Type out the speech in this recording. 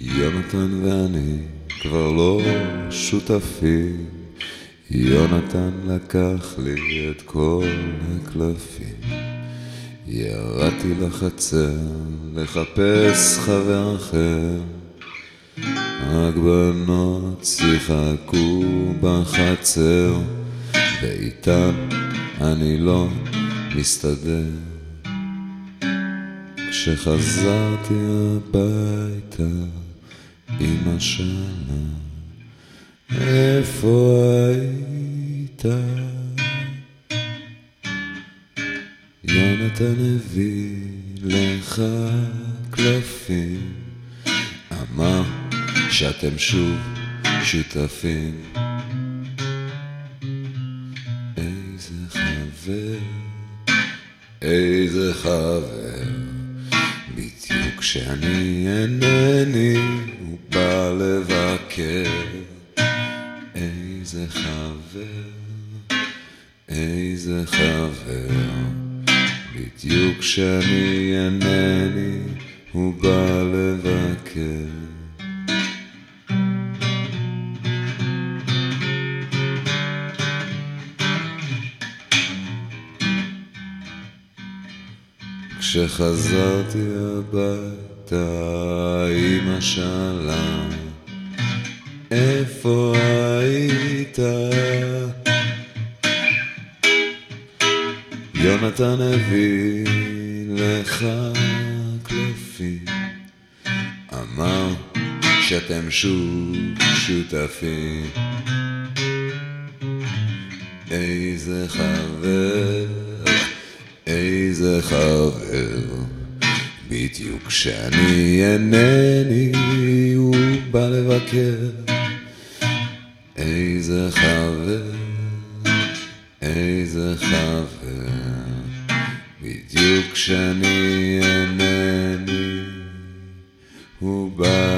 יונתן ואני כבר לא שותפים. יונתן לקח לי את כל הקלפים. ירדתי לחצר לחפש חבר אחר. רק בנות שיחקו בחצר, ואיתן אני לא מסתדר. כשחזרתי הביתה, אמא שאלה, איפה היית? יונתן הביא לך קלפים, אמר שאתם שוב שותפים. איזה חבר, איזה חבר, כשאני אינני, הוא בא לבקר. איזה חבר, איזה חבר, בדיוק כשאני אינני, הוא בא לבקר. כשחזרתי הביתה, אמא שאלה, איפה היית? יונתן הביא לך קלפים, אמר שאתם שוב שותפים. איזה חבר, איזה חבר, בדיוק כשאני אינני, הוא בא לבקר. איזה חבר, איזה חבר, בדיוק כשאני אינני, הוא בא